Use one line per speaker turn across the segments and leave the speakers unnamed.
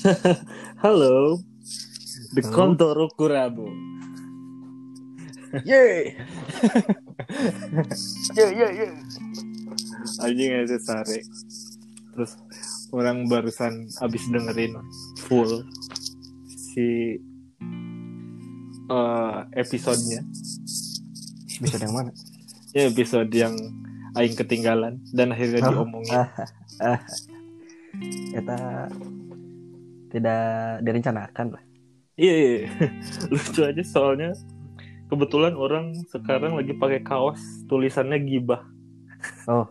Halo. The
Halo.
Kontoro Kurabo.
Yeay. Yeay, yeay, yeay.
Anjing aja sare. Terus orang barusan abis dengerin full si eh, episodenya.
Episode yang mana?
Ya episode yang aing ketinggalan dan akhirnya
Oh.
diomongin.
Kita tidak direncanakan lah.
Iya, iya. lucu aja soalnya kebetulan orang sekarang lagi pakai kaos tulisannya gibah.
Oh.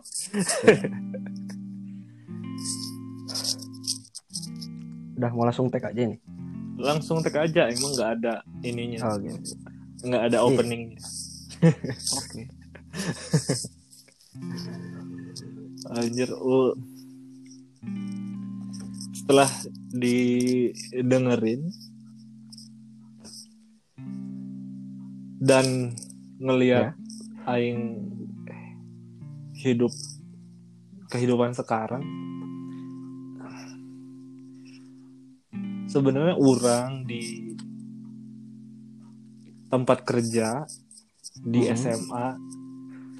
Udah mau langsung tag aja ini.
Langsung tek aja, emang nggak ada ininya,
Oh gitu.
nggak ada
Iya.
openingnya.
Oke.
Anjir, uh. Setelah didengerin dan ngelihat aing hidup kehidupan sekarang sebenarnya orang di tempat kerja di
Mhm.
SMA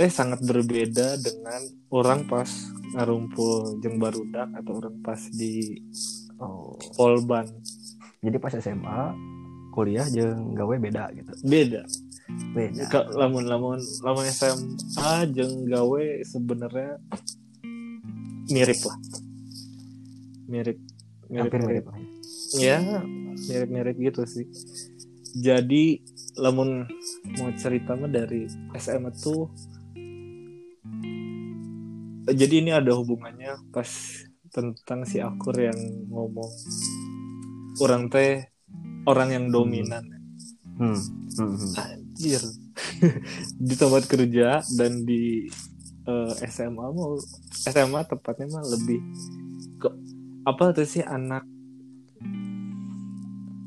teh sangat berbeda dengan orang pas ngarumpul jeung barudak atau orang pas di
Oh.
Polban
Jadi pas SMA kuliah jeung gawe beda gitu.
beda
Beda.
Ka- lamun lamun lamun SMA jeung gawe sebenarnya mirip lah mirip mirip
Hampir mirip lah.
ya mirip mirip gitu sih jadi lamun mau cerita mah dari SMA tuh jadi ini ada hubungannya pas tentang si akur yang ngomong orang teh orang yang dominan
Hmm. Hmm. hmm.
anjir di tempat kerja dan di eh, SMA mau SMA tepatnya mah lebih ke apa tuh sih anak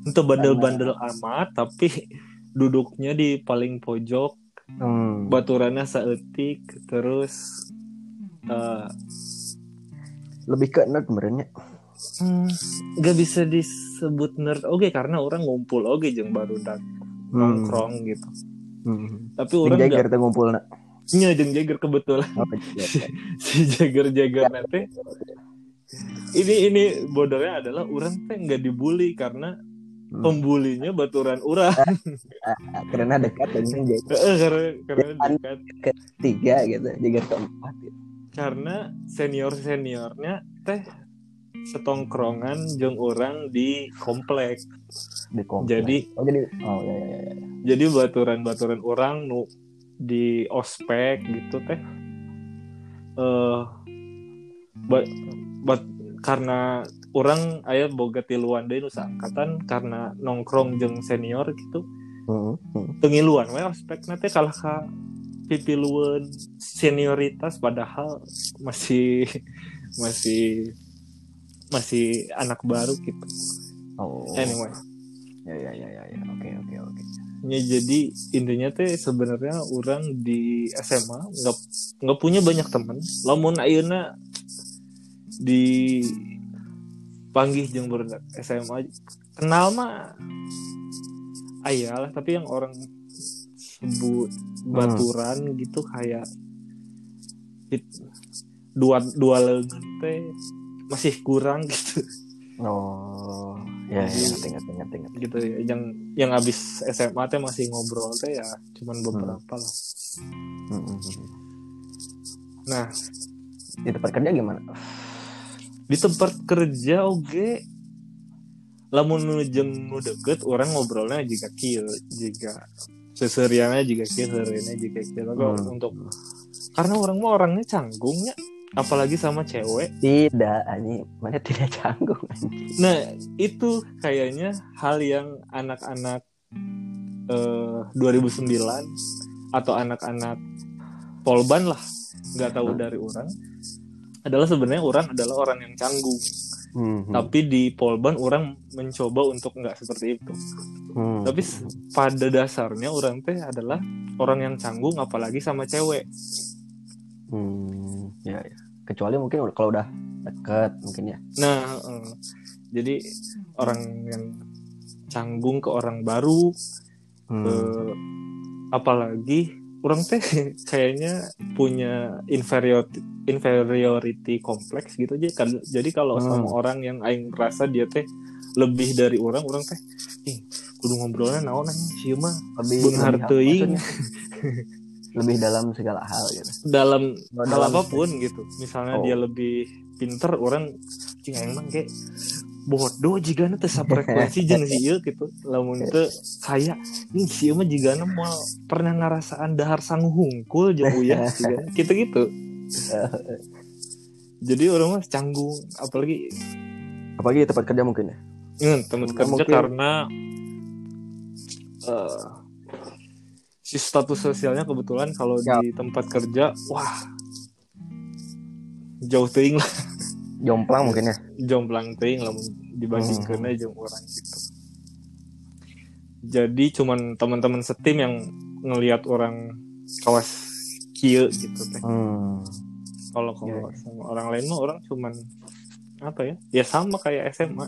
untuk bandel-bandel amat tapi duduknya di paling pojok
Hmm.
baturannya seetik terus eh,
Lebih ke nerd sebenarnya.
hmm, nggak bisa disebut nerd oke karena orang ngumpul oke jeung baru dan
Hmm.
nongkrong gitu
Hmm.
tapi orang nggak
Jagger teh ngumpulna.
nya jeung Jagger kebetulan
Oh, Jagger.
si Jagger Jagger nanti ini ini bodohnya adalah orang teh nggak dibully karena
Hmm.
pembulinya baturan orang
Karena dekat dengan Jagger
Eh, karena karena dekat
ketiga gitu, Jagger keempat gitu.
Karena senior seniornya teh setongkrongan jeung orang di komplek
di komplek.
Jadi-
oh jadi oh ya ya ya.
jadi baturan baturan orang nu di ospek gitu teh eh ba- bat- karena orang ayah boga tiluan deui nu angkatan karena nongkrong jeung senior gitu
Hmm. Hmm.
pengiluan we ospek nanti kalah ka pipiluan senioritas padahal masih masih masih anak baru gitu
Oh.
anyway
Ya ya ya ya ya. Oke oke oke.
Ya, jadi intinya teh sebenarnya orang di SMA nggak nggak punya banyak teman. Lamun ayeuna di panggih jeung budak SMA kenal mah aya lah tapi yang orang sebut baturan gitu kayak it- dua dua lengan teh masih kurang gitu
Oh. Ya ya ngerti ngerti ngerti ngerti.
gitu ya. yang yang habis SMA teh masih ngobrol teh ya cuman beberapa lah
Hmm, hmm, hmm.
nah
Di tempat kerja gimana?
di tempat kerja oke lamun nu jeung nu deket orang ngobrolnya jika kieu jika seseriannya kieu seseriannya jika kieu Tapi
Hmm.
untuk karena orang mah orangnya canggungnya apalagi sama cewek.
Tidak, ani mana tidak canggung
nah itu kayaknya hal yang anak-anak eh, 2009 atau anak-anak polban lah nggak tahu
Hmm.
dari orang adalah sebenarnya orang adalah orang yang canggung.
Hmm, hmm.
tapi di polban orang mencoba untuk nggak seperti itu
Hmm.
tapi pada dasarnya orang teh adalah orang yang canggung apalagi sama cewek
Hmm, ya ya. kecuali mungkin kalau udah deket mungkin ya
Nah, eh, jadi orang yang canggung ke orang baru,
Hmm.
eh, apalagi orang teh kayaknya punya inferiority inferiority kompleks gitu aja. Kan- Jadi kalau
Hmm.
sama orang yang aing rasa dia teh lebih dari orang, orang teh, ih, kudu ngobrolnya naon anjing sieun mah
lebih
beunghar
lebih- maksudnya lebih dalam segala hal gitu
dalam
Oh,
hal
dalam-
apa pun gitu. Misalnya
Oh.
dia lebih pinter, orang cing mah kayak bodoh jika teu frekuensi jeung si ieu gitu. Lamun teu saya ini si ieu mah jika mau pernah ngarasaan dahar sang hungkul jeung uyah jigana. gitu-gitu. Jadi orang mah canggung apalagi
apalagi tempat kerja mungkin ya
hmm,
Mungkin-
kerja
mungkin-
karena si status sosialnya kebetulan kalau
Ya.
di tempat kerja wah jauh teuing lah
jomplang mungkin ya
jomplang teuing lah dibandingkeun
Hmm.
jeung orang gitu. Jadi cuman teman-teman setim yang ngelihat orang kawas kieu gitu teh.
hmm.
Kalau kalau
Iya, iya.
sama orang lain mah orang cuman apa ya? Ya sama kayak SMA.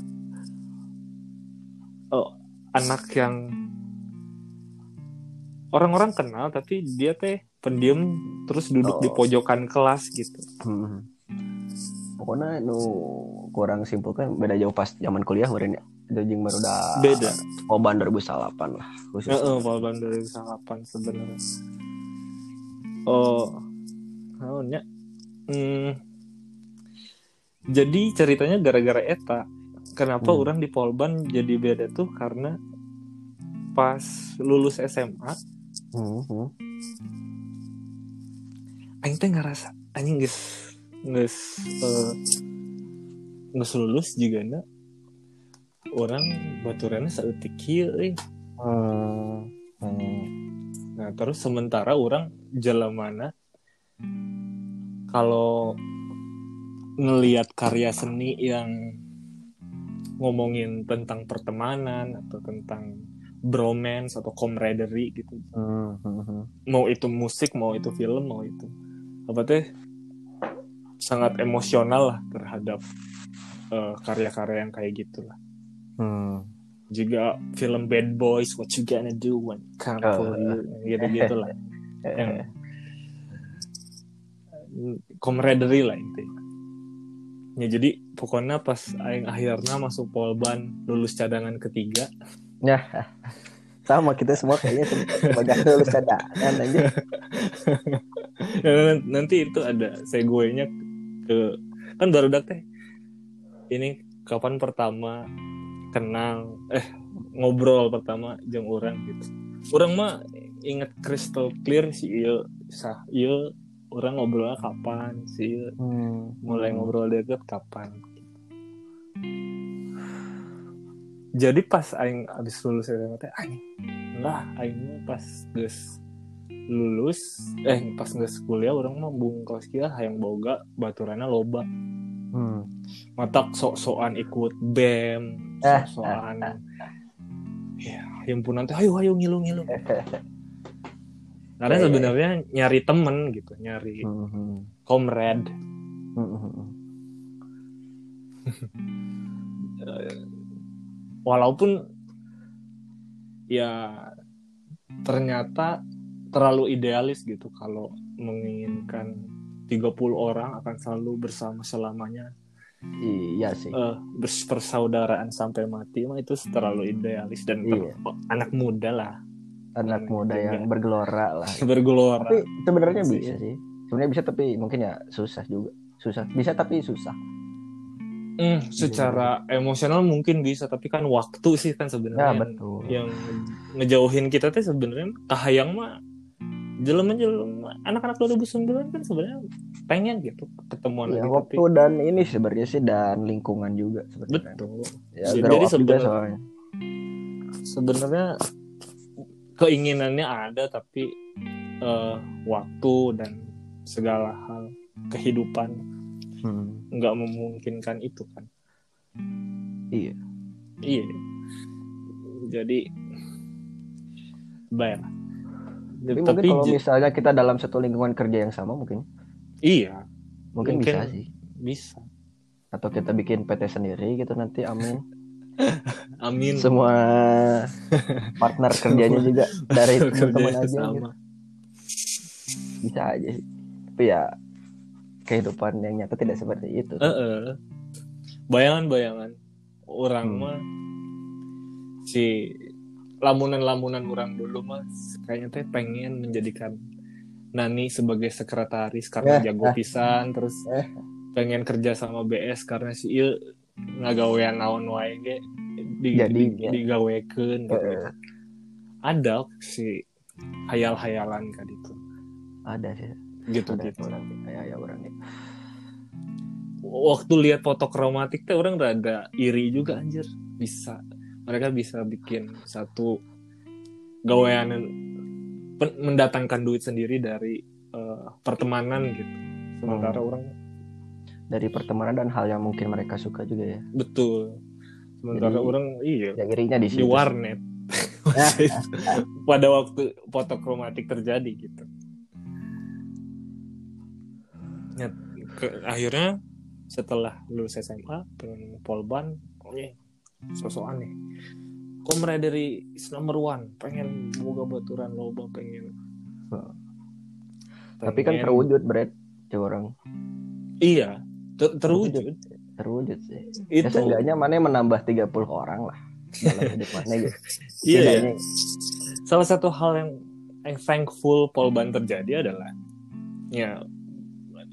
Oh, anak yang orang-orang kenal tapi dia teh pendiam terus duduk di
Oh.
pojokan kelas gitu.
Hmm. pokoknya nu kurang simpulkan beda jauh pas zaman kuliah kemarin ya jeung baru udah
Beda.
Oban 2008 lah khusus
Heeh, Polban 2008 sebenarnya. Oh, naonnya? Hmm. Jadi ceritanya gara-gara eta. Kenapa
Hmm.
orang di Polban jadi beda tuh karena pas lulus SMA,
Hmm,
aing teh ngerasa anjing geus geus eh, geus lulus juga na orang baturannya saeutik kieu euy.
Hmm, hmm.
Nah, terus sementara orang jalan mana kalau ngelihat karya seni yang ngomongin tentang pertemanan atau tentang bromance atau camaraderie gitu.
Hmm, hmm, hmm.
Mau itu musik, mau itu film, mau itu apa teh sangat emosional lah terhadap eh, karya-karya yang kayak gitu lah.
Hmm.
Juga film Bad Boys, What You Gonna Do When Can't
Oh.
You, gitu-gitu lah. yang camaraderie lah intinya. Ya jadi pokoknya pas aing akhirnya masuk Polban lulus cadangan ketiga
Ya, sama kita semua kayaknya sebagai lulus cadangan aja.
Nanti itu ada segue-nya ke kan baru teh ini kapan pertama kenal eh ngobrol pertama jeung orang gitu. Orang mah inget crystal clear sih iya sah iya orang ngobrolnya kapan sih iya
Hmm.
mulai ngobrol deket kapan jadi pas aing abis lulus SMA teh aing lah aing pas geus lulus eh pas geus kuliah orang mah bung kelas kia hayang boga baturanna loba
Hmm.
matak sok-sokan ikut bem
Eh,
sok-sokan ya himpunan teh ayo ayo ngilu ngilu karena
Ya, ya, ya.
sebenarnya nyari temen gitu nyari comrade
Hmm, hmm, hmm.
walaupun ya ternyata terlalu idealis gitu kalau menginginkan 30 orang akan selalu bersama selamanya
Iya sih.
eh persaudaraan sampai mati mah itu terlalu idealis dan
Iya.
anak muda lah
Anak
yang
muda
juga.
yang bergelora lah.
bergelora
Tapi sebenarnya
Iya
bisa sih. Sebenarnya bisa tapi mungkin ya susah juga. Susah. Bisa tapi susah.
Hmm, secara emosional mungkin bisa tapi kan waktu sih kan
Ya
sebenarnya yang-
betul.
yang ngejauhin kita tuh sebenarnya kahayang mah jelema jelema anak-anak 2009 kan sebenarnya pengen gitu ketemuan
Ya,
lagi
waktu
tapi
dan ini sebenarnya sih dan lingkungan juga sebenarnya.
betul
Ya,
Jadi sebenarnya-
soalnya.
sebenarnya keinginannya ada tapi eh, waktu dan segala hal kehidupan
Hmm.
nggak memungkinkan itu kan.
Iya.
iya. Jadi bayar.
Tapi,
tapi
mungkin kalau misalnya kita dalam satu lingkungan kerja yang sama mungkin.
iya.
Mungkin,
Mungkin-
bisa sih.
bisa.
Atau kita bikin PT sendiri gitu nanti amin.
Amin.
Semua partner kerjanya juga dari teman-teman aja gitu. bisa aja sih. Tapi ya kehidupan yang nyata tidak seperti itu
Heeh. bayangan-bayangan orang
Hmm.
mah si lamunan-lamunan orang dulu mah kayaknya teh pengen menjadikan Nani sebagai sekretaris karena
Eh,
jago
eh.
pisan terus
Eh.
pengen kerja sama BS karena si Il ngagawean naon wae ge di,
Jadi,
di-
ya.
digawekeun gitu.
Heeh.
ada si hayal-hayalan kan itu
ada sih
gitu
ada
gitu.
orang ya ya orang ya.
waktu lihat foto kromatik teh orang rada iri juga anjir. Bisa. Mereka bisa bikin satu gawean mendatangkan duit sendiri dari eh, pertemanan gitu. Sementara
Hmm.
orang
dari pertemanan dan hal yang mungkin mereka suka juga ya.
Betul. Sementara
Jadi,
orang iya.
ya irinya di
di warnet. Pada waktu foto kromatik terjadi gitu ya, ke- akhirnya setelah lulus SMA pengen polban oh iya sosok aneh kok mereka dari number one pengen boga baturan loba pengen
tapi kan
pengen-
terwujud Brad coba orang.
Iya ter- terwujud.
Terwujud sih.
Itu
ya seenggaknya mana menambah 30 orang lah. Dalam hidup mana gitu
iya ya.
Setidaknya,
salah satu hal yang yang thankful polban terjadi adalah ya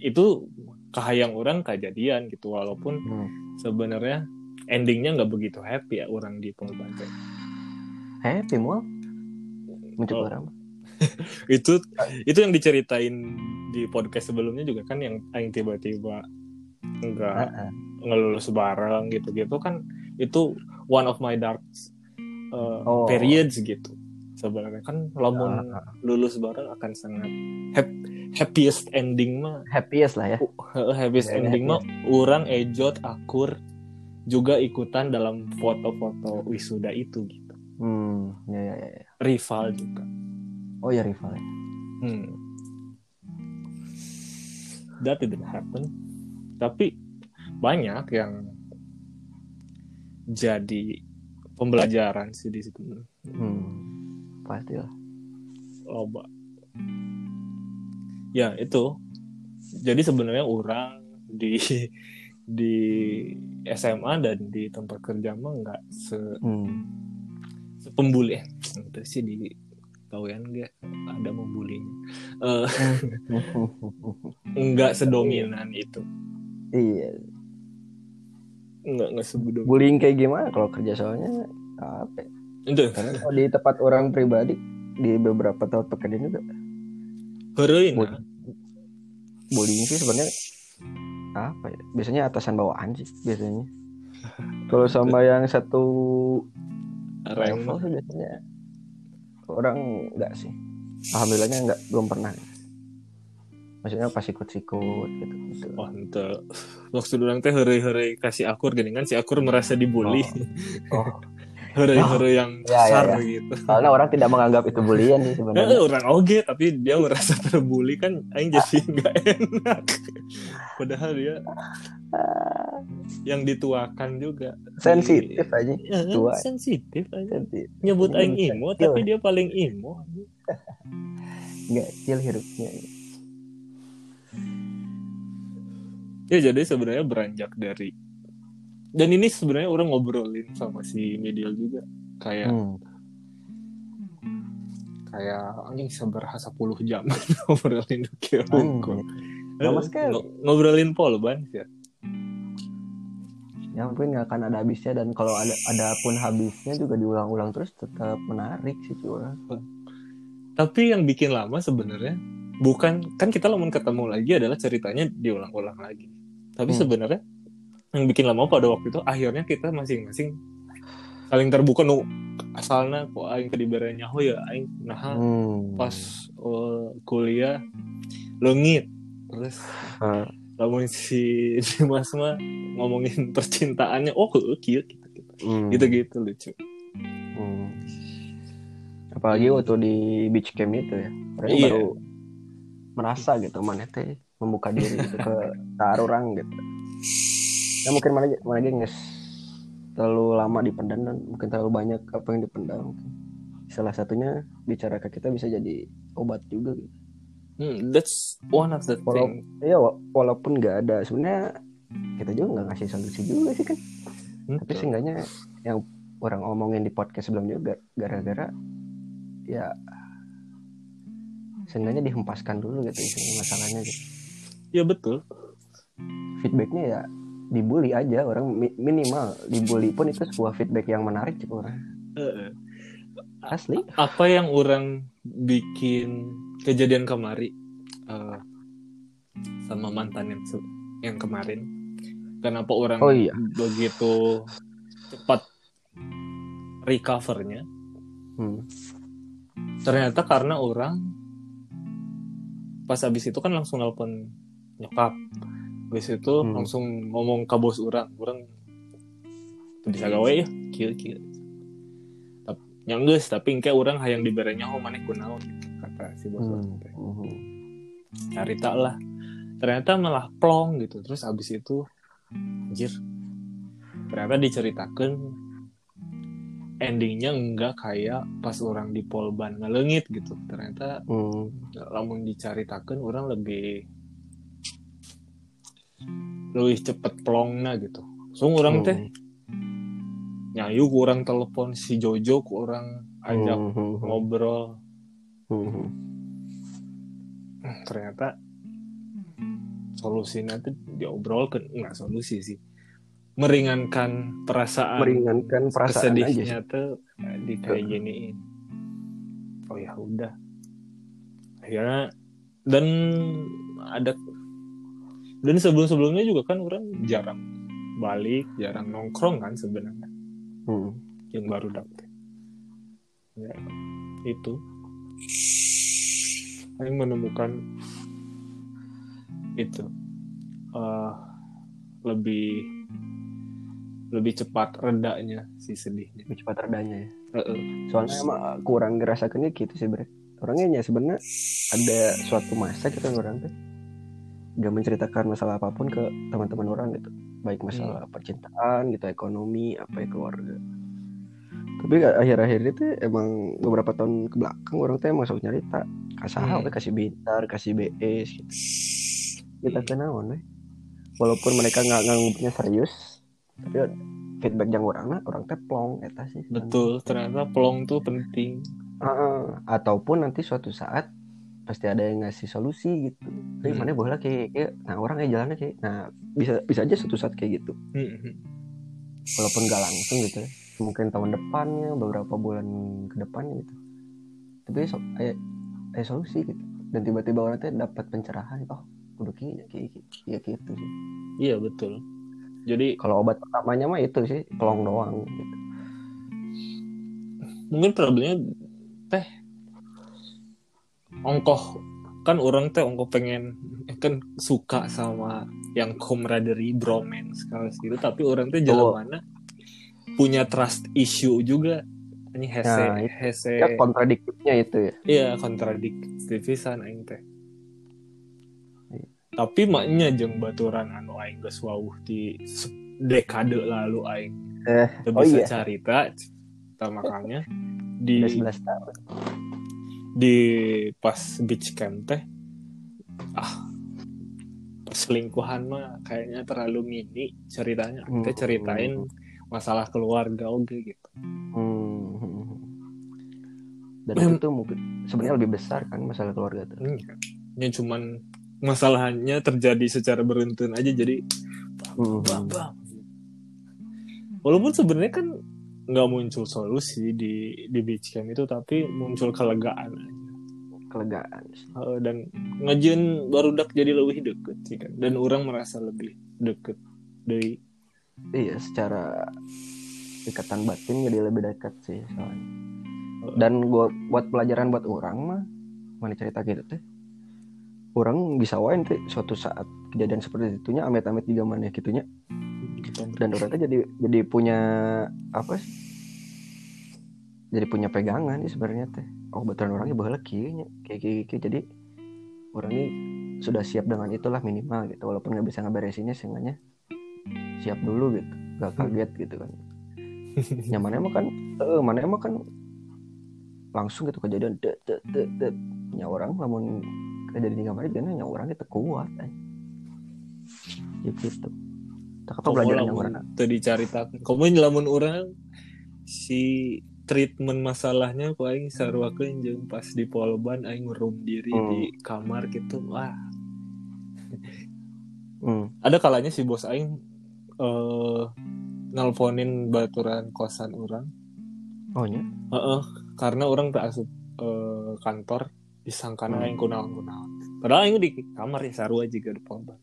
itu kahayang orang kejadian gitu walaupun
hmm,
sebenarnya endingnya nggak begitu happy ya orang di teh.
happy mau mencoba
Oh.
orang
itu itu yang diceritain di podcast sebelumnya juga kan yang yang tiba-tiba nggak
Ah, ah.
ngelulus bareng gitu-gitu kan itu one of my dark uh,
Oh.
periods gitu sebenarnya. Kan lamun
Ah,
lulus bareng akan sangat hap- happiest ending mah.
Happiest lah ya.
Habis
Ya,
ending mah orang ejot akur juga ikutan dalam foto-foto wisuda itu gitu.
Hmm ya ya ya, ya.
rival juga.
Oh ya rival ya.
hmm. that didn't happen. Tapi banyak yang jadi pembelajaran sih di situ.
Hmm pasti lah
loba. Ya itu. Jadi sebenarnya orang di di SMA dan di tempat kerja mah nggak se
hmm.
sepembuli. Eh itu sih di kawian gak ada membulinya. Eh, nggak sedominan itu.
Iya.
Nggak nggak sedominan.
Bullying kayak gimana kalau kerja soalnya? Apa? ya?
Itu.
Karena kalau di tempat orang pribadi di beberapa tempat pekerjaan juga
heroin.
Bullying. bullying sih sebenarnya apa ya? Biasanya atasan bawahan sih biasanya. Kalau sama yang satu level sih biasanya orang enggak sih. Alhamdulillahnya enggak belum pernah. Maksudnya pas ikut-ikut gitu, gitu.
Wah, ente. Maksud orang teh heureuy-heureuy kasih akur gini kan si akur merasa dibully.
oh
Heureuy-heureuy yang
Ya, ya,
kasar
ya.
gitu.
soalnya orang tidak menganggap itu bullying sih
Eh,
sebenarnya
orang oge tapi dia merasa terbully kan aing jadi nggak enak. Padahal dia yang dituakan juga.
sensitif aja
Eh,
Tua.
sensitif aja.
sensitif
Nyebut aing imo tapi dia paling imo.
enggak kecil hirupnya
Ya jadi sebenarnya beranjak dari dan ini sebenarnya orang ngobrolin sama si Medial juga kayak
hmm.
kayak anjing seberapa 10 jam ngobrolin kayak
Anjir. Lama sekali.
ngo- ngobrolin polban ya
ya mungkin nggak akan ada habisnya dan kalau ada ada pun habisnya juga diulang-ulang terus tetap menarik sih curang
tapi yang bikin lama sebenarnya bukan kan kita lamun ketemu lagi adalah ceritanya diulang-ulang lagi tapi
Hmm.
sebenarnya yang bikin lama pada waktu itu akhirnya kita masing-masing saling terbuka nu asalnya kok aing dibere nyaho ya aing nah
hmm.
pas eh, kuliah lengit terus lamun si Dimas mah ngomongin percintaannya oh kieu gitu gitu
Hmm.
gitu gitu lucu
Hmm. apalagi waktu di beach camp itu ya orang
Iya.
baru merasa gitu mana teh membuka diri gitu ke orang gitu ya mungkin mana mana nges terlalu lama dipendam dan mungkin terlalu banyak apa yang dipendam salah satunya bicara ke kita bisa jadi obat juga gitu
Hmm, that's one of the
Walau-
thing.
Iya, wa- walaupun nggak ada sebenarnya kita juga nggak ngasih solusi juga sih kan.
Hmm,
Tapi seenggaknya yang orang omongin di podcast sebelumnya ga- gara-gara ya seenggaknya dihempaskan dulu gitu isinya masalahnya gitu.
Ya betul.
Feedbacknya ya dibully aja orang mi- minimal dibully pun itu sebuah feedback yang menarik gitu orang
Eh,
asli.
apa yang orang bikin kejadian kemari eh, sama mantan yang yang kemarin kenapa orang
Oh iya.
begitu cepat recovernya
Hmm.
ternyata karena orang pas habis itu kan langsung nelpon nyokap habis itu
Hmm.
langsung ngomong ke bos orang orang "Tuh bisa gawe ya kieu kieu tapi yang geus tapi engke orang hayang dibere nyaho maneh kunaon kata si bos
Hmm.
orang teh
Hmm.
lah ternyata malah plong gitu terus abis itu anjir ternyata diceritakan endingnya enggak kayak pas orang di polban ngelengit gitu ternyata
Hmm.
lamun diceritakan orang lebih lebih cepet plongna gitu. So orang teh.
Hmm.
nyayu kurang telepon. Si Jojo ku orang ajak
Hmm, hmm, hmm.
ngobrol.
Hmm, hmm.
ternyata solusinya tuh diobrolkan nggak solusi sih. Meringankan perasaan.
Meringankan perasaan
tuh di kayak giniin oh ya udah. Akhirnya dan ada dan sebelum sebelumnya juga kan orang jarang balik jarang nongkrong kan sebenarnya.
Hmm.
yang baru dapet. Ya itu. Saya menemukan itu. Eh, lebih lebih cepat redanya si sedihnya.
Lebih cepat redanya ya?
Heeh.
soalnya emang kurang ngerasakannya gitu sih bre. Orangnya ya sebenarnya ada suatu masa kita orang tuh gak menceritakan masalah apa pun ke teman-teman orang gitu. Baik masalah percintaan gitu ekonomi apa ya keluarga. Tapi akhir-akhir itu emang beberapa tahun ke belakang orang tuh emang selalu nyerita. Kasih
Hmm.
kasih bintar kasih BS gitu. Kita kenal we. walaupun mereka nggak nganggapnya serius tapi feedback yang orang orang teh plong eta sih
betul ternyata pelong tuh penting.
Heeh. ataupun nanti suatu saat pasti ada yang ngasih solusi gitu. Tapi
Hmm.
mana boleh kayak, kayak nah orang kayak jalannya kayak nah bisa bisa aja suatu saat kayak gitu.
Hmm.
Walaupun gak langsung gitu ya. Mungkin tahun depannya beberapa bulan ke depannya gitu. Tapi so, kayak kayak solusi gitu. Dan tiba-tiba orang tuh dapat pencerahan oh udah kayak kayak kayak ya gitu sih.
iya betul jadi
Kalau obat pertamanya mah itu sih pelong doang gitu.
mungkin problemnya teh ongkoh kan orang teh ongkoh pengen eh, kan suka sama yang camaraderie bromance kalau gitu tapi orang teh jalan
Oh.
mana punya trust issue juga ini hese
Nah, itu.
hese
Ya kontradiktifnya itu ya.
iya kontradiktifisan aing teh
Iya.
tapi maknya jeng baturan anu aing geus wawuh di dekade lalu aing
Eh, oh
bisa
iya.
carita kita makanya di
Udah 11 tahun.
Di pas beach camp teh ah perselingkuhan mah kayaknya terlalu mini ceritanya
Hmm.
kita ceritain masalah keluarga oke gitu
Hmm. Dan
Mem-
itu mungkin sebenarnya lebih besar kan masalah keluarga tuh.
Hmm, ya cuman masalahnya terjadi secara beruntun aja jadi
Hmm.
bam, bam. walaupun sebenarnya kan nggak muncul solusi di di beach camp itu tapi muncul kelegaan aja
Kelegaan.
Eh, dan ngajian baru dak jadi lebih deket sih kan dan orang merasa lebih deket dari
Iya, secara ikatan batin jadi lebih dekat sih soalnya. Dan gua buat pelajaran buat orang mah mana cerita gitu teh. Orang bisa wae teh suatu saat kejadian seperti itunya amit-amit juga mana gitunya dan orang jadi jadi punya apa sih? Jadi punya pegangan nih sebenarnya teh. Oh betulan orangnya baheula kieu nya. Kayak kayak jadi orang ini sudah siap dengan itulah minimal gitu walaupun nggak bisa ngeberesinnya seenggaknya siap dulu gitu gak kaget gitu kan nyamannya mah kan eh mana emang kan langsung gitu kejadian dek dek dek dek nya orang namun kejadian di kamar jadi nya orang itu kuat eh. ya gitu tak apa belajar yang orang
itu dicaritakan kamu lamun orang si treatment masalahnya kok aing sarwakeun jeung pas di polban aing ngerum diri
Hmm.
di kamar gitu wah.
Hmm.
ada kalanya si bos aing eh nelponin baturan kosan orang
oh nya?
Heeh, karena orang tak asup eh, kantor disangkana
Hmm.
aing kunaon-kunaon. Padahal aing di kamar ya sarua juga di polban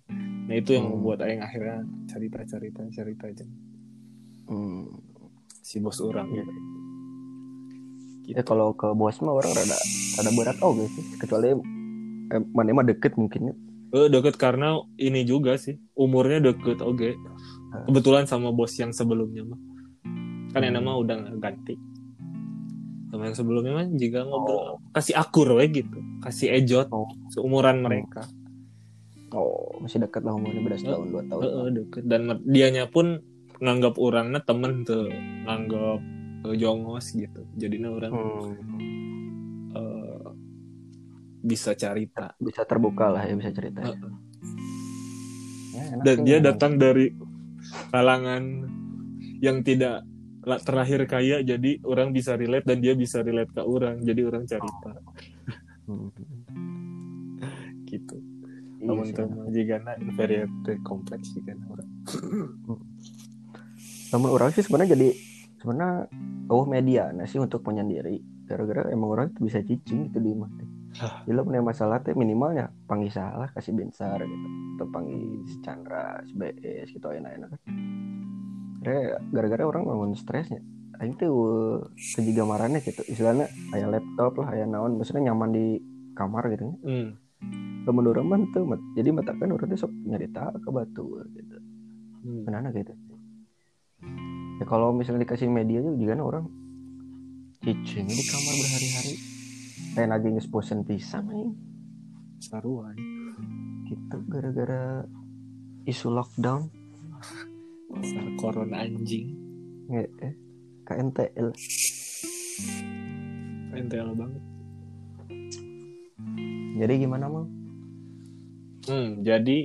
nah itu yang
Hmm.
membuat aing akhirnya cerita-cerita cerita aja
hmm.
si bos orang gitu.
ya kalau ke bos mah orang rada rada berat oh sih kecuali eh, mana mah deket mungkin ya.
Eh, deket karena ini juga sih umurnya deket oke
Ah.
kebetulan sama bos yang sebelumnya mah kan yang
Hmm.
nama udah ganti sama yang sebelumnya mah juga ngobrol
Oh.
kasih akur we gitu kasih ejot
Oh.
seumuran mereka
oh masih dekat lah umurnya beda setahun dua tahun
Heeh, deket dan dianya pun nganggap orangnya temen tuh nganggap eh, jongos gitu jadinya orang
Hmm.
eh, bisa cerita
bisa terbuka lah ya bisa cerita ya.
Heeh.
Ya, enak
dan dia datang dari kalangan yang tidak terlahir kaya jadi orang bisa relate dan dia bisa relate ke orang jadi orang cerita
Hmm.
Gitu
Iya
namun
sih,
itu mah jika inferior kompleks jika orang.
Namun orang sih sebenarnya jadi sebenarnya oh media nah sih untuk menyendiri. Gara-gara emang orang itu bisa cicing gitu di.
Hah.
Bila punya masalah teh minimalnya panggil salah kasih bensar gitu. Atau panggil Chandra si BS gitu enak-enak. Kan Gara- gara-gara orang ngomong stresnya Aing tuh ke jiga marane gitu. Istilahnya aya laptop lah aya naon. Maksudnya nyaman di kamar gitu
hmm.
Teu mat- jadi matakan teh sok nyarita ke batu gitu
Hmm.
Kenapa gitu? Ya kalau misalnya dikasih media juga orang cicing di kamar berhari-hari. Kayak lagi ngesposen pisan nih.
saruan
Gitu gara-gara isu lockdown.
Dasar corona anjing
Ya, eh, KNTL.
NTL banget
Jadi gimana mau?
Hmm, jadi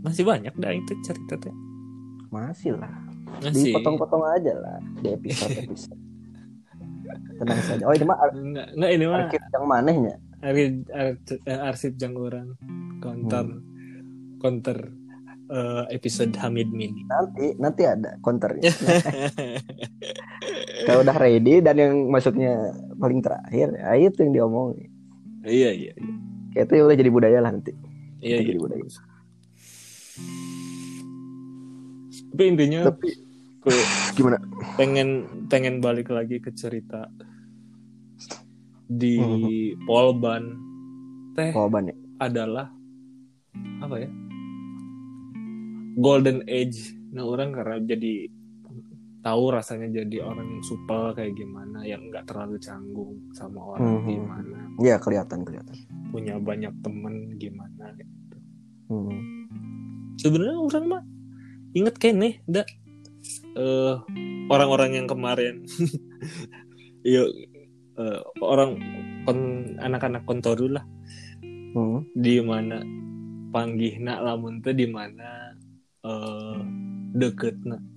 masih banyak dah itu cerita teh
Masih lah.
masih
Dipotong-potong aja lah di episode-episode. Tenang saja. Oh ini mah
Enggak, enggak ini mah
arsip yang manehnya.
Ari- ar- eh, arsip jang orang counter counter eh, episode Hamid Mini.
Nanti nanti ada counternya. Kalau udah ready dan yang masuknya paling terakhir, ya itu yang diomongin.
iya iya iya.
Kayak itu udah jadi budaya lah nanti.
iya, iya.
jadi budaya.
Tapi intinya
Tapi gimana?
pengen pengen balik lagi ke cerita di
Mhm.
Polban teh
Jawaban ya.
adalah apa ya golden age nah orang karena jadi tahu rasanya jadi orang yang supel kayak gimana yang nggak terlalu canggung sama orang
Mhm.
gimana
Iya kelihatan kelihatan.
Punya banyak temen gimana gitu.
Hmm.
sebenarnya orang mah inget kan nih dak eh orang-orang yang kemarin iya eh, orang kon- anak-anak kontoru lah
Hmm.
di mana panggihna lamun teh di mana eh deketna
Hmm.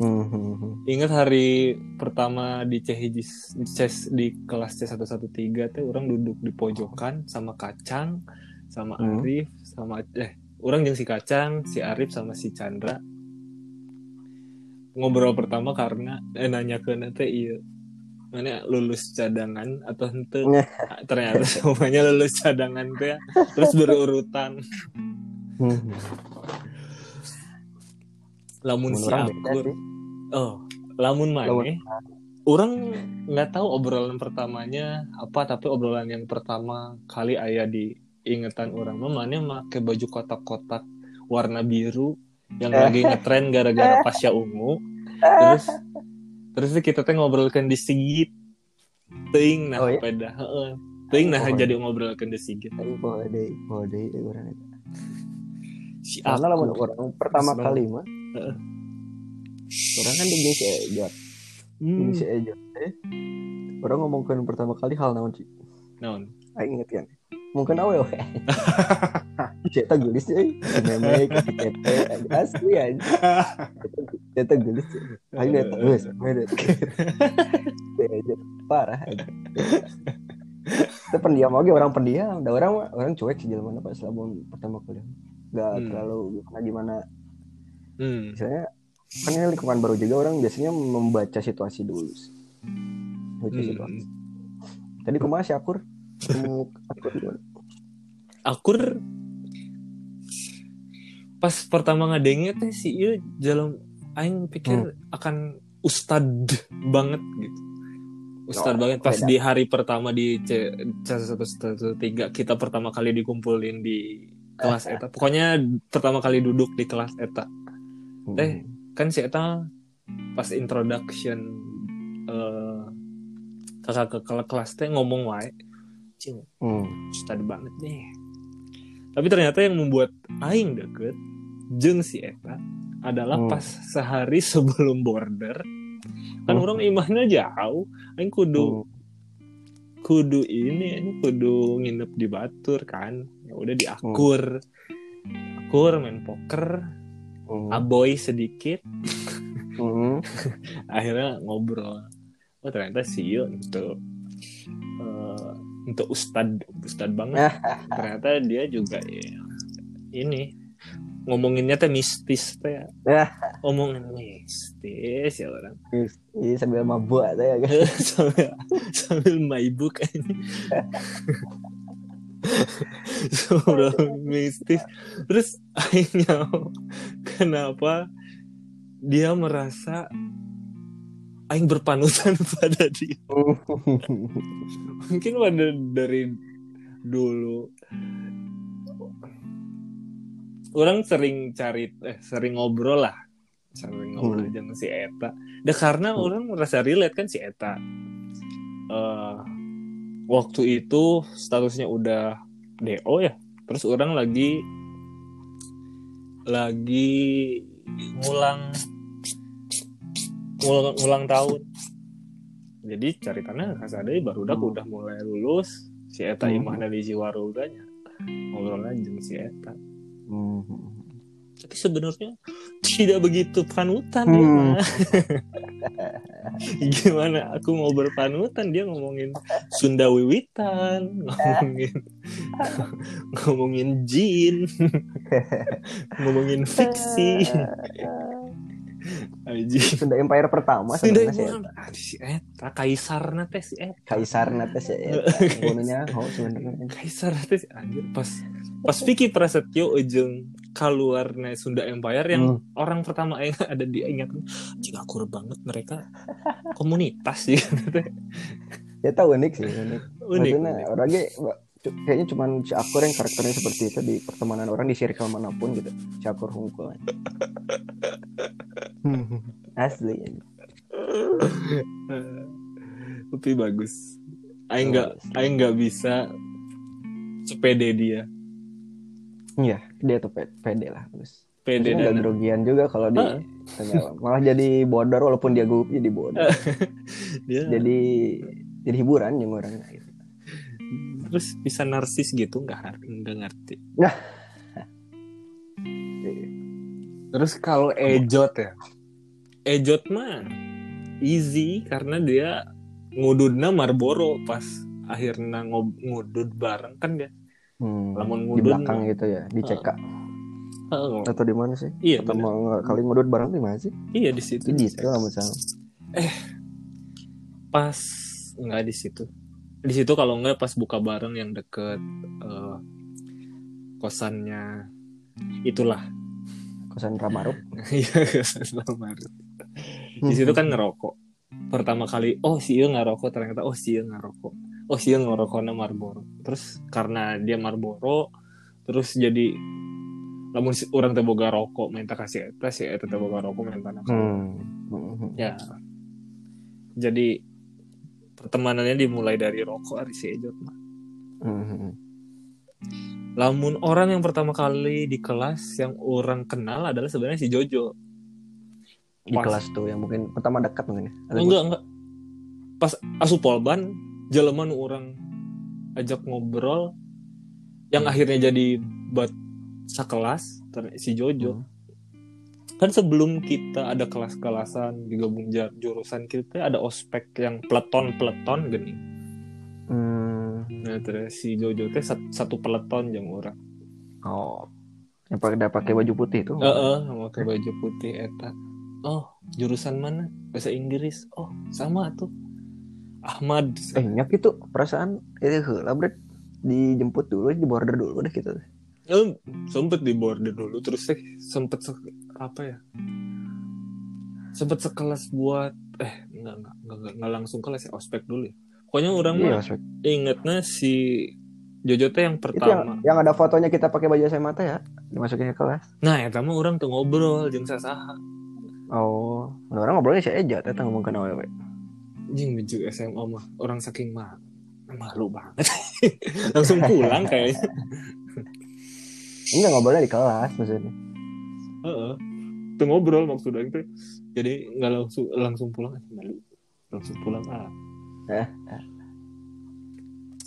Hmm, hmm.
ingat hari pertama di Cehijis di, C- di kelas C113 teh orang duduk di pojokan sama Kacang sama
Hmm.
Arif sama eh orang yang si Kacang si Arif sama si Chandra ngobrol pertama karena eh, nanya ke teh iya mana lulus cadangan atau ente ternyata semuanya lulus cadangan teh terus berurutan
Hmm.
Lamun
Mun
si
orang
oh lamun mana
Lamun-
orang nggak tahu obrolan pertamanya apa tapi obrolan yang pertama kali ayah di ingetan orang mah mana make baju kotak-kotak warna biru yang lagi ngetren gara-gara pasya ungu terus terus kita teh ngobrolkan di sigit ting nah
Oh, iya?
peda Ting nah
Pohon.
jadi ngobrol ke Sigit.
Aing poho deui, poho deui eh, urang eta.
Si
Karena lamun orang pertama
Seneng.
kali mah.
Heeh.
Orang kan di si Ejot,
Hmm.
si Ejot eh. Orang ngomongkan pertama kali hal naon sih?
Naon?
Aing inget kan. Mungkin awe we. Cetak gelis euy. Meme CT asli aja. Cetak gelis. Eta geus, mede. Ejot parah. Itu pendiam oke orang pendiam, da orang orang cuek sih jelema pas lamun pertama kali. Gak
Hmm.
terlalu gimana gimana
Hmm.
misalnya kan ini lingkungan baru juga orang biasanya membaca situasi dulu sih. Baca
Hmm.
situasi. Tadi kumaha si Akur? Akur gimana?
Akur pas pertama ngadengnya teh si ieu jalan aing pikir akan ustad banget gitu. Ustad
Oh,
banget pas
beda.
di hari pertama di C C113 kita pertama kali dikumpulin di kelas eta. Pokoknya pertama kali duduk di kelas eta. Eh, kan si eta pas introduction eh kakak ke kelas teh ngomong wae. Cing,
Hmm.
ustad banget nih. Tapi ternyata yang membuat aing deket jeung si eta adalah
Hmm.
pas sehari sebelum border kan
Hmm.
orang imahnya jauh aing kudu
Hmm.
kudu ini kudu nginep di Batur kan ya udah di akur. Akur main poker.
Hmm.
aboy sedikit.
Hmm.
akhirnya ngobrol. Oh ternyata si Yo untuk eh, untuk ustad. Ustad banget. Ternyata dia juga ya, ini ngomonginnya teh mistis teh. Ya. Ngomongin mistis ya orang.
Iya sambil mabuk aja ya.
sambil sambil maibuk ini Ngobrol mistis. Terus akhirnya kenapa dia merasa aing berpanutan pada dia? Mungkin pada dari dulu. Orang sering cari eh sering ngobrol lah. Sering ngobrol
Hmm.
dengan si Eta. Dan karena
Hmm.
orang merasa relate kan si Eta. Eh, waktu itu statusnya udah DO ya terus orang lagi lagi ngulang ngulang, ngulang tahun jadi cari tanah kasadai baru udah
Hmm.
udah mulai lulus si Eta
Hmm.
imah dari Jiwaruganya ngobrol aja si Eta
Hmm.
tapi sebenarnya tidak begitu panutan
Hmm.
mah. gimana aku mau berpanutan dia ngomongin Sunda Wiwitan ngomongin ngomongin jin ngomongin fiksi Aji.
Sunda Empire pertama
Sunda. Ah, si Eta kaisar nate si Eta
Kaisar nate sih. Bunuhnya oh sebenarnya.
kaisar nate si anjir pas pas Vicky Prasetyo ujung keluarnya Sunda Empire yang
Hmm.
orang pertama yang ada di ingatan jika akur banget mereka komunitas sih
Ya tahu unik sih unik.
unik,
Maksudnya orangnya kayaknya cuma si Akur yang karakternya seperti itu di pertemanan orang di circle mana pun gitu. Si Akur hungkul. Asli.
Tapi bagus Aing nggak. Aing nggak bisa sepede dia
Iya, dia tuh pe- pede lah terus.
pede dan
grogian juga kalau di
Ah.
malah jadi bodor walaupun dia gugup jadi bodor.
dia
jadi jadi hiburan yang orang gitu.
Terus bisa narsis gitu nggak nggak ngerti.
Nah.
terus kalau ejot ya? Ejot mah easy karena dia ngududna Marlboro pas akhirnya ngob- ngudud bareng kan dia
Hmm,
Lamun
di belakang gitu ya, di CK
Oh,
atau di mana sih?
iya
Atau mau kali ngudut bareng di mana sih?
iya di situ.
Di situ misalnya.
pas nggak di situ di situ kalau nggak pas buka bareng yang deket eh, kosannya itulah
Kosan Ramarup.
iya kosan Lamaru. di situ kan ngerokok pertama kali oh si Iyo ngerokok ternyata oh si Iyo ngerokok oh si Iyo ngerokoknya Marlboro terus karena dia Marlboro terus jadi namun orang teh boga rokok minta kasih eta si eta teh boga rokok minta nak
Hmm. Hmm.
ya jadi pertemanannya dimulai dari rokok ari si Ejot mah
Mhm.
lamun orang yang pertama kali di kelas yang orang kenal adalah sebenarnya si Jojo
di
Pas.
kelas tuh yang mungkin pertama dekat mungkin ya Atau
enggak enggak pas asup polban jeleman orang ajak ngobrol yang
Hmm.
akhirnya jadi buat sekelas si Jojo
Hmm.
Kan sebelum kita ada kelas-kelasan digabung jurusan kita ada ospek yang peleton-peleton gini.
Hmm.
nah terus si Jojo teh sat- satu peleton yang orang
oh. Yang pakai pakai baju putih tuh.
Heeh, pakai baju putih eta. Oh jurusan mana? Bahasa Inggris. Oh sama tuh. Ahmad.
Eh nyak itu perasaan. Itu lah dijemput dulu di border dulu deh gitu
Eh, sempet di border dulu terus teh sempet se- apa ya? Sempet sekelas buat eh enggak enggak enggak, enggak, enggak langsung kelas ya ospek dulu ya. pokoknya orang
iya
mah ingetnya si Jojo teh yang
itu yang,
pertama.
yang ada fotonya kita pakai baju SMA teh ya dimasukin ke kelas.
Nah ya mah orang tuh ngobrol jeung sasaha
oh mana orang ngobrolnya si Eja teh ngomong kenal we
jing baju SMA mah orang saking mah malu banget. Langsung pulang kayaknya.
Enggak ngobrolnya di kelas maksudnya
Heeh. Tuh ngobrol maksudnya itu. Jadi nggak langsung langsung pulang ah, malu. Langsung pulang ah.
Eh.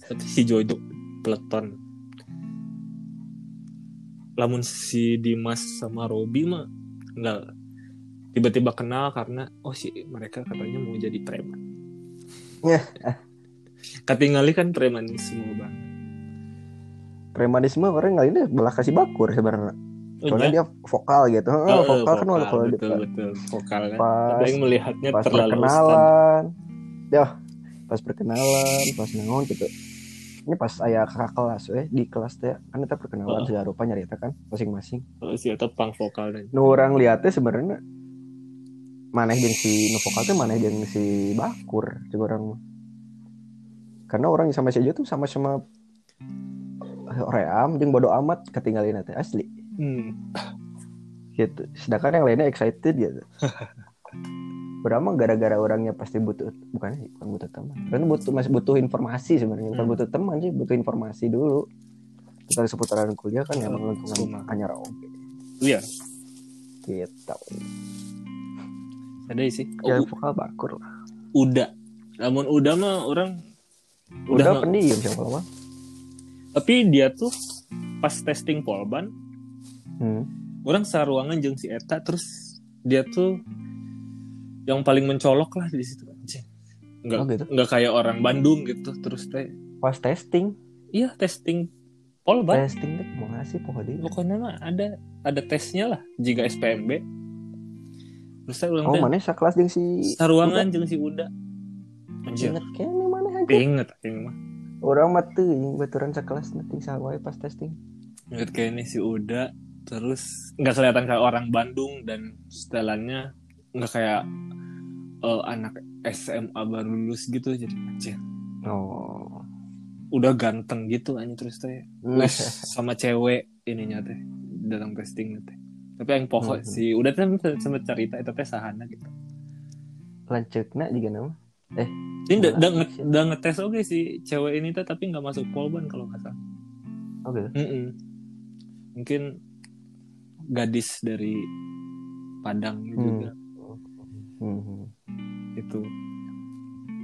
Tapi si Jojo peleton. Lamun si Dimas sama Robi mah enggak tiba-tiba kenal karena oh si mereka katanya mau jadi preman.
Ya.
Katingali kan premanisme banget.
premanisme orang nggak ini belah kasih bakur sebenarnya soalnya dia vokal gitu.
Oh,
oh, vokal kan
vokal,
kalau di
betul betul. Vokal kan.
Pas-
Ada yang melihatnya
pas
terlalu
perkenalan ya pas perkenalan pas nangon gitu. Ini pas ayah kakak kelas eh di kelas teh kan kita perkenalan
Heeh.
segala rupa nyarita kan masing-masing.
Oh, si eta pang vokal dan
nu orang lihatnya sebenarnya maneh jeung si nu vokal teh maneh jeung si bakur juga orang. Karena orang yang sama si Ejo tuh sama-sama ream jeung bodo amat ketinggalin teh asli
hmm.
gitu. Sedangkan yang lainnya excited gitu. Berapa gara-gara orangnya pasti butuh bukan sih bukan butuh teman. Karena butuh masih butuh informasi sebenarnya. Bukan
Hmm.
butuh teman sih butuh informasi dulu. Kita seputaran kuliah kan
Hmm,
emang lingkungan
sama.
anyar oke
Iya,
gitu.
Ada sih.
ya
Oh,
vokal bakur lah.
Udah. Namun udah mah orang
udah
udah,
pendiam siapa mah
tapi dia tuh pas testing polban,
hmm.
orang saruangan jeung si Eta terus dia tuh yang paling mencolok lah di situ anjing. Enggak
oh gitu
enggak kayak orang Bandung gitu terus teh.
pas testing
Iya, testing polban.
testing tuh mau ngasih pokoknya
Pokoknya mah ada ada tesnya lah jika SPMB. Terus saya ulang
oh mana sekelas jeung si
saruangan jeung si Uda. Anjir,
inget kayaknya mana aja
inget aing mah.
orang mah tuh yang baturan sekelas nanti sawai pas testing
Ingat kayaknya si Uda terus nggak kelihatan kayak orang Bandung dan setelannya nggak kayak eh, anak SMA baru lulus gitu jadi anjir.
Oh.
Udah ganteng gitu anjir terus teh. Wes, sama cewek ininya teh datang testing teh. Tapi yang pokok
Mhm.
si udah teh sempet cerita itu teh sahana gitu.
Lanceukna juga nama?
Ini udah udah nge- udah ngetes oke si cewek ini teh tapi nggak masuk polban kalau nggak salah.
Oh gitu
Mm-mm. mungkin gadis dari Padang
Hmm.
juga
hmm.
itu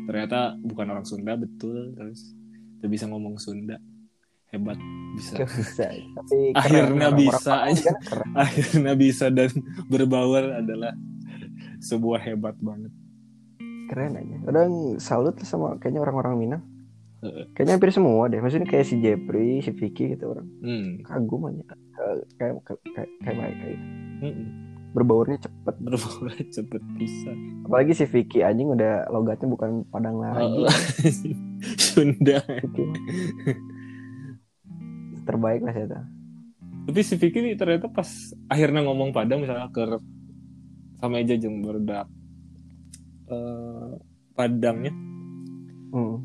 ternyata bukan orang Sunda betul terus dia bisa ngomong Sunda hebat bisa
Gak bisa tapi.
Akhirnya bisa aja.
kan
akhirnya bisa dan berbaur adalah sebuah hebat banget
keren aja orang salut sama kayaknya orang-orang Minang. Kayaknya hampir semua deh. Maksudnya kayak si Jepri si Vicky gitu orang.
Hmm.
kagum aja. Ke- kayak kayak kayak, kayak mereka gitu.
Mm-mm.
berbaurnya cepet.
Berbaur cepet bisa.
Apalagi si Vicky anjing udah logatnya bukan Padang lagi.
Oh, Sunda.
Terbaik lah saya
tapi si Vicky nih ternyata pas akhirnya ngomong Padang misalnya ke sama aja jeung berdak eh Padangnya.
Hmm.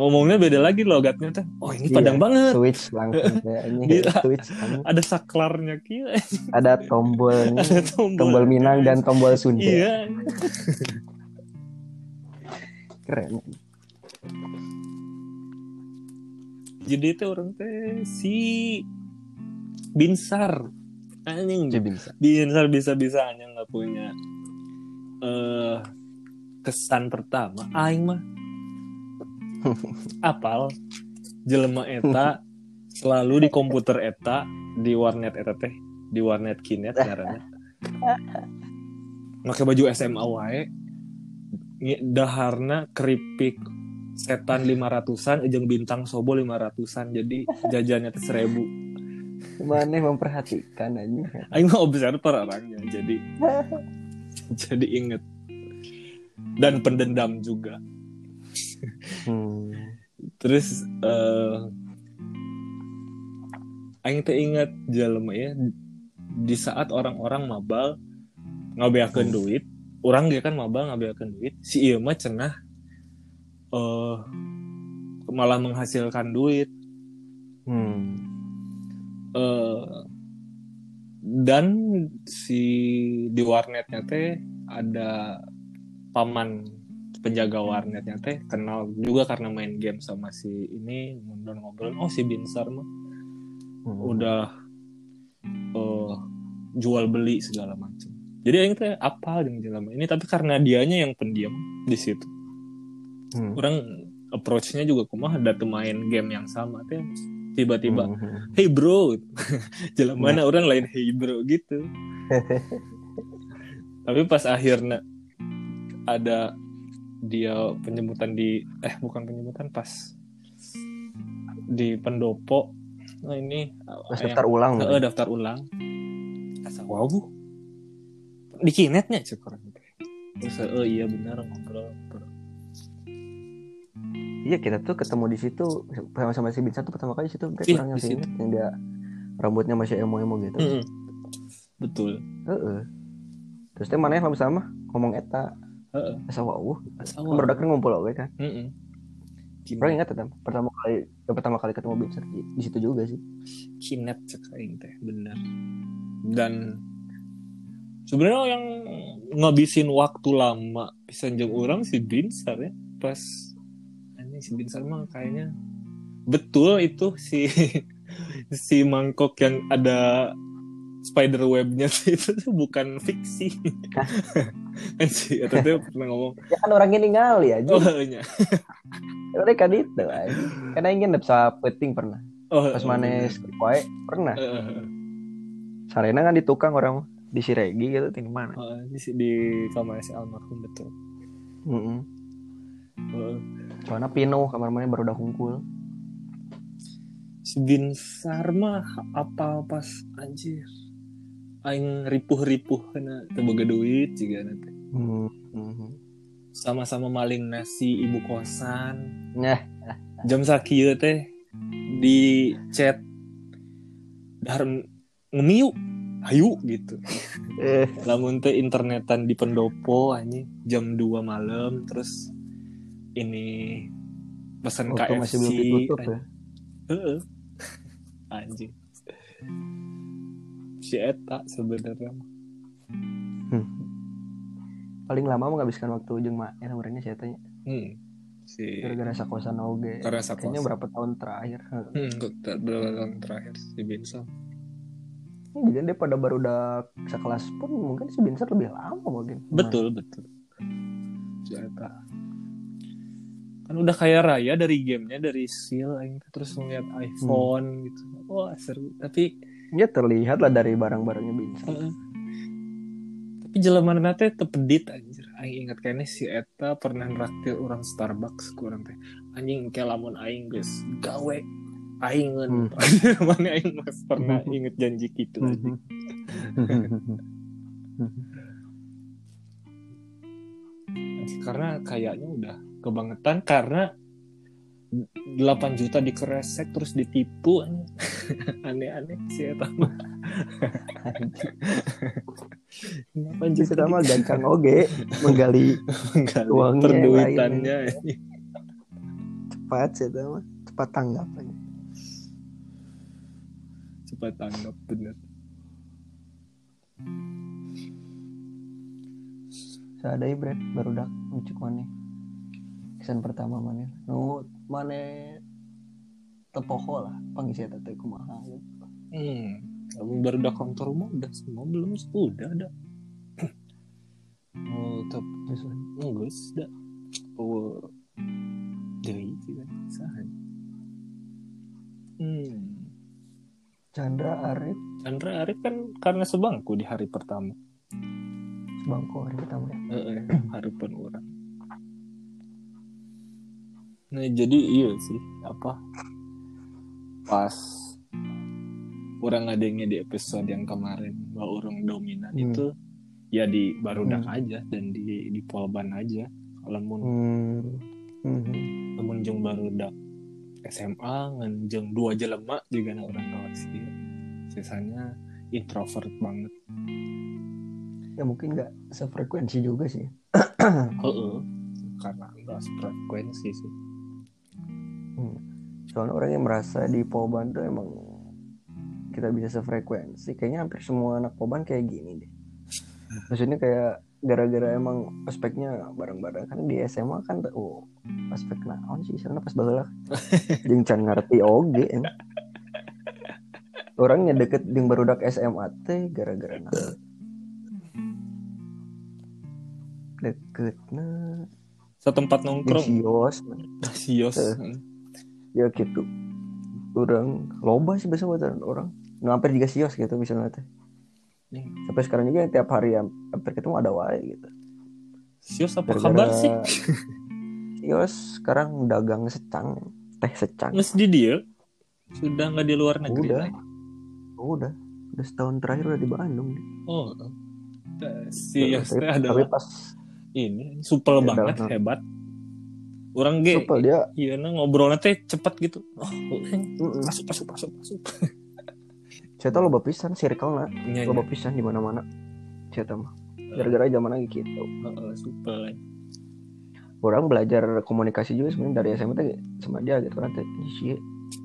Ngomongnya beda lagi logatnya teh. Oh ini
Iya.
Padang banget.
switch langsung ini
Gila.
switch langsung.
ada saklarnya kia
ada tombolnya
ada tombol.
Tombol Minang dan tombol Sunda
iya.
Keren.
Jadi teh orang teh si Binsar. Anjing.
Si bisa.
Binsar bisa bisanya nggak punya eh kesan pertama. Aing mah apal? Jelema eta selalu di komputer eta di warnet eta teh di warnet kinet ngaranna. Pakai baju SMA wae daharna keripik setan 500-an ujung bintang sobo 500-an jadi jajannya teh seribu.
Mana memperhatikan aja.
Aing mah observer orangnya jadi jadi inget. Dan pendendam juga
Hmm.
terus eh Aing teh inget jelema ya di saat orang-orang mabal ngabeakeun duit orang dia kan mabal ngabeakeun duit si ieu mah cenah eh malah menghasilkan duit
Hmm.
eh dan si di warnetnya teh ada paman penjaga warnetnya teh kenal juga karena main game sama si ini ngobrol ngobrol. Oh si Binsar mah
Hmm.
udah eh jual beli segala macam. Jadi yang teh apa dengan jelema ini tapi karena dianya yang pendiam di situ.
Hmm.
orang approach-nya juga kumaha ada main game yang sama teh. Tiba-tiba
Hmm.
hey bro. Jalan mana orang lain hey bro gitu. Tapi pas akhirnya ada dia penyebutan di eh bukan penyebutan pas di pendopo nah ini
Pas
yang-
daftar ulang.
Heeh, daftar ulang asa wow bu di kinetnya teh. terus oh iya benar ngobrol
Iya kita tuh ketemu di situ sama sama si Vincent tuh pertama kali di situ Brek,
Iya,
orang yang
di situ.
inget yang dia rambutnya masih emo-emo gitu.
Mm-mm. betul
Heeh. Terus teh mana yang sama ngomong eta
Heeh.
asa wow.
Asa
Kan
wow.
baru kan ngumpul oke kan.
Kinet,
ingat tetap pertama kali pertama kali ketemu Vincent di, di situ juga sih.
kinet aing teh bener dan sebenarnya yang ngabisin waktu lama bisa jeng orang si Binsar ya pas ini si Binsar mah kayaknya betul itu si si mangkok yang ada spider webnya itu bukan fiksi kan si eta teh pernah ngomong
Ya kan orang ini ngali aja.
oh nya
Mereka itu aja. Karena ingin bisa peting pernah.
oh
Pas mana wae pernah.
Eh, eh, eh.
Sarena kan di tukang orang di Siregi gitu tinggi mana.
Oh, di, di kamar si almarhum betul
Heeh.
Oh.
Soalnya Pino kamar mana baru udah kumpul.
si Binsar mah apa pas anjir aing ripuh-ripuh kena teboga duit juga nanti
Hmm. Mhm.
sama-sama maling nasi ibu kosan.
Nah,
jam sakieu teh di chat dahar ngemiu ayu gitu.
Eh.
Lamun teh internetan di pendopo anjing jam 2 malam terus ini pesan KFC
masih belum ditutup ya.
Anjing si eta sebenarnya
Paling lama menghabiskan waktu jeung mak ya orangnya saya tanya.
hmm. si
Gara-gara sakosan oge.
karena
Kayaknya
sakos
berapa tahun terakhir.
hmm, berapa tahun terakhir si Binsar
Jadi dia pada baru udah sekelas pun mungkin si Vincent lebih lama mungkin.
betul betul si eta kan udah kayak raya dari gamenya dari seal terus ngeliat iPhone gitu wah seru tapi
Ya terlihat lah dari barang-barangnya Vincent.
Heeh. tapi jelema teh tepedit anjir aing ingat kayaknya si eta pernah nraktir orang Starbucks kurang teh anjing kayak lamun aing geus gawe aing
Hmm.
mana aing mas pernah inget janji gitu anjing. karena kayaknya udah kebangetan karena 8 juta dikeresek terus ditipu anjing. aneh-aneh sih eta mah 8
Jadi
juta
kita mah gancang oge menggali
Kali
uangnya
perduitannya.
cepat sih itu mah cepat tanggap aja.
cepat tanggap bener.
Sadai Brad baru dak ngucuk mana kesan pertama mana nu mana tepoho lah pangisi eta teh kumaha gitu.
hmm kamu baru udah kantor rumah udah semua belum? Udah ada. Oh top
Terus,
oh guys udah. Oh jadi sih kan sahan. Hmm.
Chandra Arif?
Chandra Arif kan karena sebangku di hari pertama.
Bangko hari pertama ya.
Eh, eh, harapan orang. Nah jadi iya sih apa pas orang ngadengnya di episode yang kemarin bahwa orang dominan
Hmm.
itu ya di barudak
Hmm.
aja dan di di polban aja kalau mun
Hmm. Hmm.
lamun jeung barudak SMA ngan jeung dua jelema juga na orang kawas ieu. sisanya introvert banget
Ya mungkin nggak sefrekuensi juga sih.
Heeh. karena enggak frekuensi sih
Soalnya orang yang merasa di Poban tuh emang kita bisa sefrekuensi. Kayaknya hampir semua anak Poban kayak gini deh. Maksudnya kayak gara-gara emang aspeknya bareng-bareng. Kan di SMA kan oh aspek naon sih? Sana pas baheula jeung can ngerti oge em. orangnya deket jeung barudak SMA teh gara-gara naon? Deket nah
setempat
di
nongkrong
sios
sios.
Eh. Ya gitu. Orang loba sih biasa buat orang. Nggak hampir juga sios gitu misalnya teh.
Hmm.
sampai sekarang juga tiap hari yang hampir ketemu ada wae gitu.
Sios apa
Gara-gara
kabar sih?
Sios sekarang dagang secang teh secang.
Mas di dia sudah nggak di luar negeri
udah.
lagi?
Oh, udah. Udah setahun terakhir udah di Bandung dia.
oh sios
tapi,
teh
tapi
adalah
pas
ini supel
Ya,
banget
dalam-
hebat orang ge
supel dia.
iya nah ngobrolnya teh cepat gitu. Oh masuk masuk masuk masuk.
Saya tahu loba pisan circle na.
Iya,
loba
iya.
pisan di mana mana saya tahu mah gara-gara zaman lagi gitu.
Heeh, supel
orang belajar komunikasi juga sebenarnya. Dari SMA teh sama dia gitu kan teh. Sih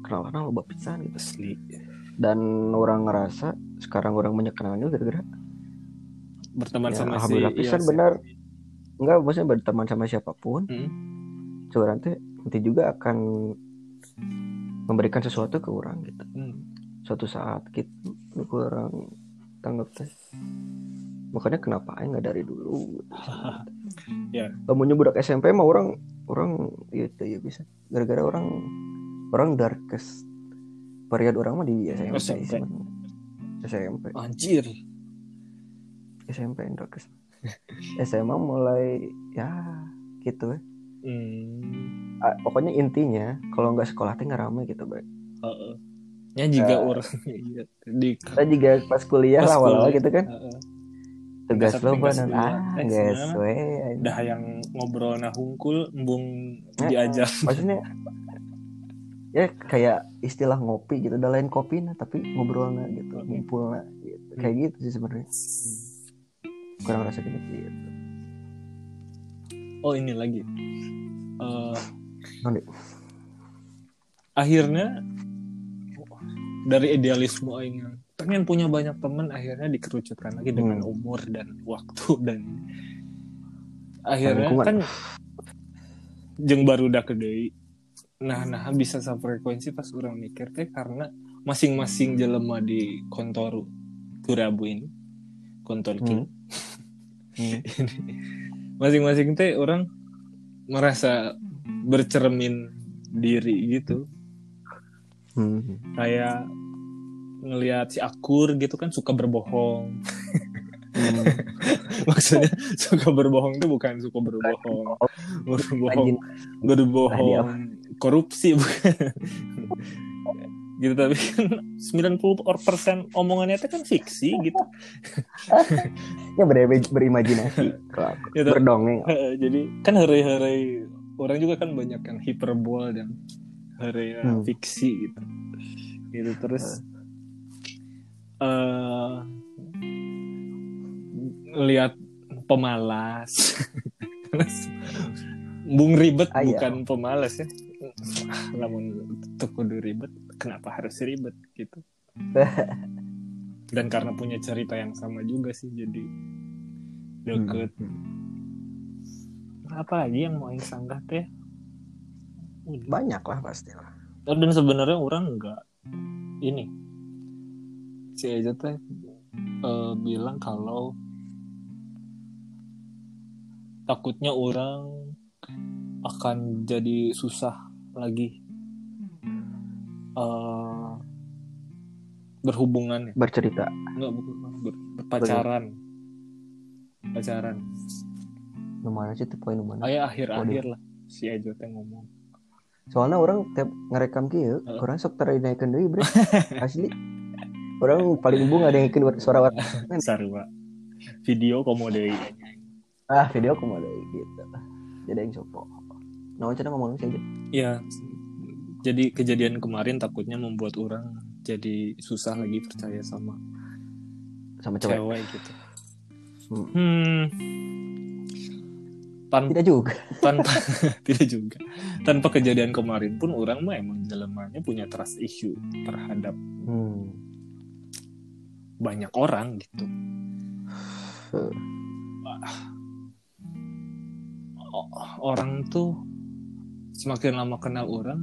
kenalan loba pisan gitu.
Asli.
Dan orang ngerasa sekarang orang banyak kenalan juga gara-gara.
Berteman
ya,
sama si
alhamdulillah
iya,
pisan
si-
benar. Enggak maksudnya berteman sama siapa pun.
Hmm.
Seorang teh nanti juga akan memberikan sesuatu ke orang gitu
Hmm.
suatu saat gitu Itu orang tanggap teh makanya kenapa aing nggak dari dulu gitu.
Ya.
Lamun budak SMP mah orang orang gitu ya bisa gara-gara orang orang darkest period orang mah di SMP,
SMP.
sebenarnya. SMP
anjir
SMP darkest SMA mulai ya gitu ya
hmm.
Ah, pokoknya intinya kalau nggak sekolah teh nggak rame gitu baik
Heeh. nya juga
Ya.
orang iya, di
kita juga pas kuliah
Pas
lah awal gitu kan.
Heeh.
tugas
Tugas-
lo banan ah guys we
dah yang ngobrol nah hungkul embung
Eh,
diajar
maksudnya ya kayak istilah ngopi gitu udah lain kopi nah tapi ngobrol nah gitu ngumpul nah gitu. Kayak gitu sih sebenarnya. Kurang rasa gitu gitu
oh ini lagi
Nanti.
akhirnya dari idealisme aing yang pengen punya banyak teman akhirnya dikerucutkan lagi dengan
Hmm.
umur dan waktu dan akhirnya
lingkungan.
kan jeng baru udah gede nah nah bisa frekuensi pas orang mikir teh karena masing-masing jelema di kontor Kurabu ini kontor
Hmm.
King
Hmm.
masing-masing teh orang merasa bercermin diri gitu.
Hmm.
kayak ngelihat si akur gitu kan suka berbohong.
Hmm.
maksudnya suka berbohong itu bukan suka berbohong. Berbohong berbohong korupsi bukan gitu tapi kan 90% omongannya itu kan fiksi gitu
ya ber- berimajinasi.
Gitu.
berdongeng
jadi kan hari-hari orang juga kan banyak yang hiperbol dan hari
Hmm.
fiksi gitu gitu terus eh lihat pemalas bung ribet
Ah, iya.
bukan pemalas ya namun tuh kudu ribet kenapa harus ribet gitu. Dan karena punya cerita yang sama juga sih jadi deket. Apa lagi yang mau yang sanggah teh?
Banyak lah pasti lah.
Dan sebenarnya orang enggak ini. Si Eja teh eh, bilang kalau takutnya orang akan jadi susah lagi eh, berhubungan ya?
Bercerita.
Enggak bukan ber- berpacaran. Pacaran.
Mana sih tuh poin mana?
Ayah akhir-akhir lah. Si Ejo teh ngomong.
Soalnya orang tiap ngerekam kieu
Heeh.
orang sok terinaikan deui bre. Asli. Orang paling bunga ada yang suara war-
sarua. Video komode
ah video ada gitu. Jadi yang sopo nah cina ngomong sih aja
ya jadi kejadian kemarin takutnya membuat orang jadi susah lagi percaya sama
sama cewek?
cewek gitu.
Hmm.
hmm. Tanpa
tidak juga.
tanpa tidak juga. Tanpa kejadian kemarin pun orang mah emang jelemanya punya trust issue terhadap
hmm.
banyak orang gitu. O- orang tuh semakin lama kenal orang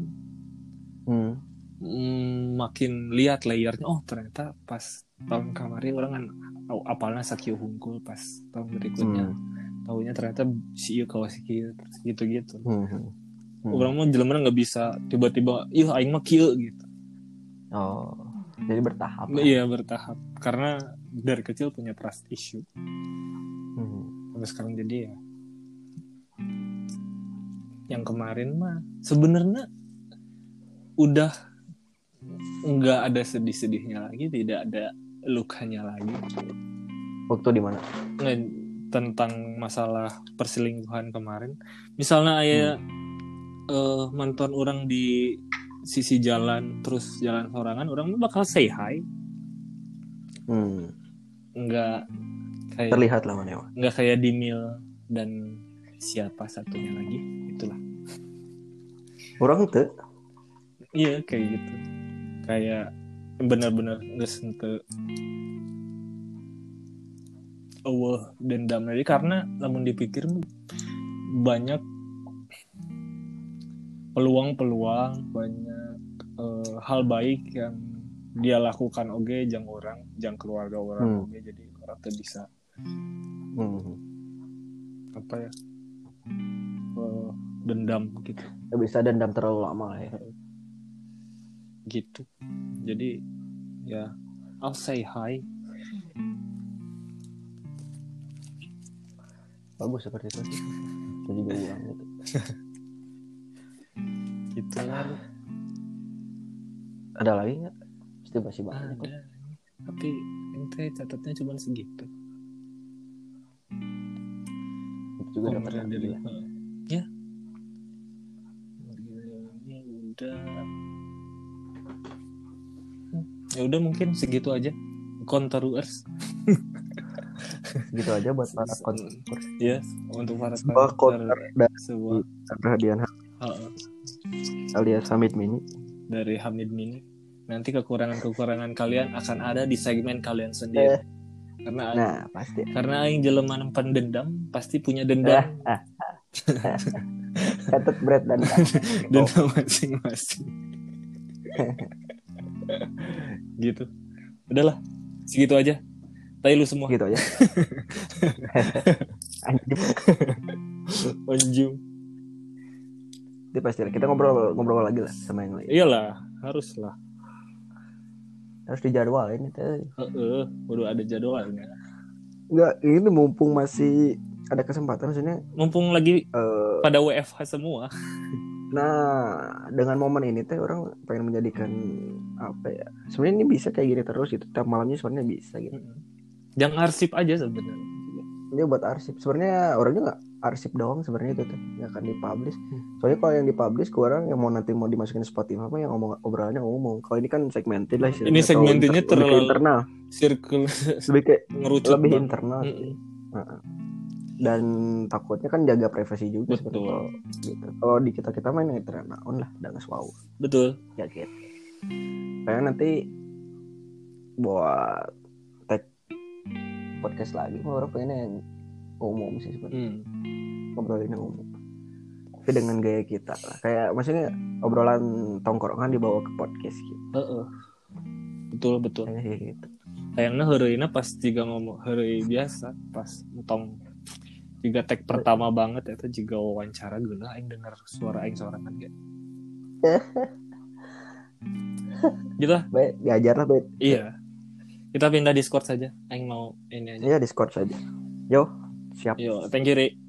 Hmm.
mm, makin lihat layernya oh ternyata pas tahun kemarin orang kan au- apalnya sakio hungkul pas tahun berikutnya
Hmm.
tahunya ternyata si kieu terus gitu-gitu
Hmm. Hmm. Hmm.
orang mau jelema nggak bisa tiba-tiba ih aing mah kieu gitu
oh jadi bertahap lah.
iya bertahap karena dari kecil punya trust issue
Hmm.
sampai sekarang jadi ya yang kemarin mah sebenarnya udah nggak ada sedih-sedihnya lagi tidak ada lukanya lagi.
Waktu di mana?
Tentang masalah perselingkuhan kemarin. Misalnya ayah eh, mantan orang di sisi jalan terus jalan sorangan orang bakal say hi.
Hmm.
nggak kayak
terlihat lah mana
nggak kayak Dimil dan siapa satunya lagi? Itulah.
Orang tuh
iya kayak gitu. Kayak benar-benar nggak sentuh Allah dendam jadi karena namun dipikir banyak peluang-peluang banyak eh, hal baik yang dia lakukan oke jang orang jang keluarga orang
Hmm.
oke jadi orang tuh bisa
hmm.
apa ya eh, dendam gitu.
Nggak bisa dendam terlalu lama lah ya.
Gitu. Jadi ya I'll say hi.
Bagus seperti itu. Sih itu juga ulang gitu.
Gitu
ada lagi nggak? Pasti masih banyak
ada tapi ente catatnya cuma segitu
juga
Oh,
dapat.
Heeh. ya ini udah ya udah mungkin segitu aja. Contours
gitu aja buat para konten
ya untuk para
Sebuah
konter
konter dari
sebuah
perhadian
heeh,
alias Summit Mini.
Dari Hamid Mini. Nanti kekurangan-kekurangan kalian akan ada di segmen kalian sendiri.
Eh.
Karena
nah pasti.
karena aing jelema nempan dendam pasti punya dendam.
Catat berat dan
dendam masing-masing. Gitu. Udahlah segitu aja. Tai lu semua.
Gitu aja. Anjing.
Anjing.
Itu pasti lah. kita ngobrol ngobrol lagi lah sama yang lain.
Iyalah haruslah
harus dijadwalin itu
Heeh, udah ada jadwalnya.
Enggak ini mumpung masih ada kesempatan maksudnya
mumpung lagi
eh,
pada WFH semua.
nah dengan momen ini teh orang pengen menjadikan apa ya sebenarnya ini bisa kayak gini terus gitu tiap malamnya sebenarnya bisa gitu.
Jangan arsip aja sebenarnya.
Ini buat arsip sebenarnya orangnya nggak arsip doang sebenarnya itu tuh nggak akan dipublish. Soalnya kalau yang dipublish ke orang yang mau nanti mau dimasukin Spotify apa yang ngomong obrolannya umum kalau ini kan segmented lah istilahnya.
Ini segmentednya
inter-
terlalu-
internal.
circle
lebih kayak
ngerucut
lebih internal sih. Heeh. dan takutnya kan jaga privasi juga
Betul.
kalau gitu. Kalau di kita kita main internal on lah udah nggak wow.
Betul.
Ya gitu. Kayak nanti buat tag podcast lagi mau orang pengen yang umum sih sebenarnya.
Hmm.
ngobrolin yang umum. Tapi dengan gaya kita lah. Kayak maksudnya obrolan tongkrongan dibawa ke podcast gitu.
Heeh. betul betul.
Kayak gitu.
Kayaknya hari pas juga ngomong hari biasa pas tong juga tag pertama banget itu juga wawancara gue aing dengar suara aing sorangan gitu gitu lah.
Baik diajar lah baik.
Iya. Kita pindah discord saja. Aing mau ini aja.
Ya discord saja. Yo siap.
Yo thank you Ri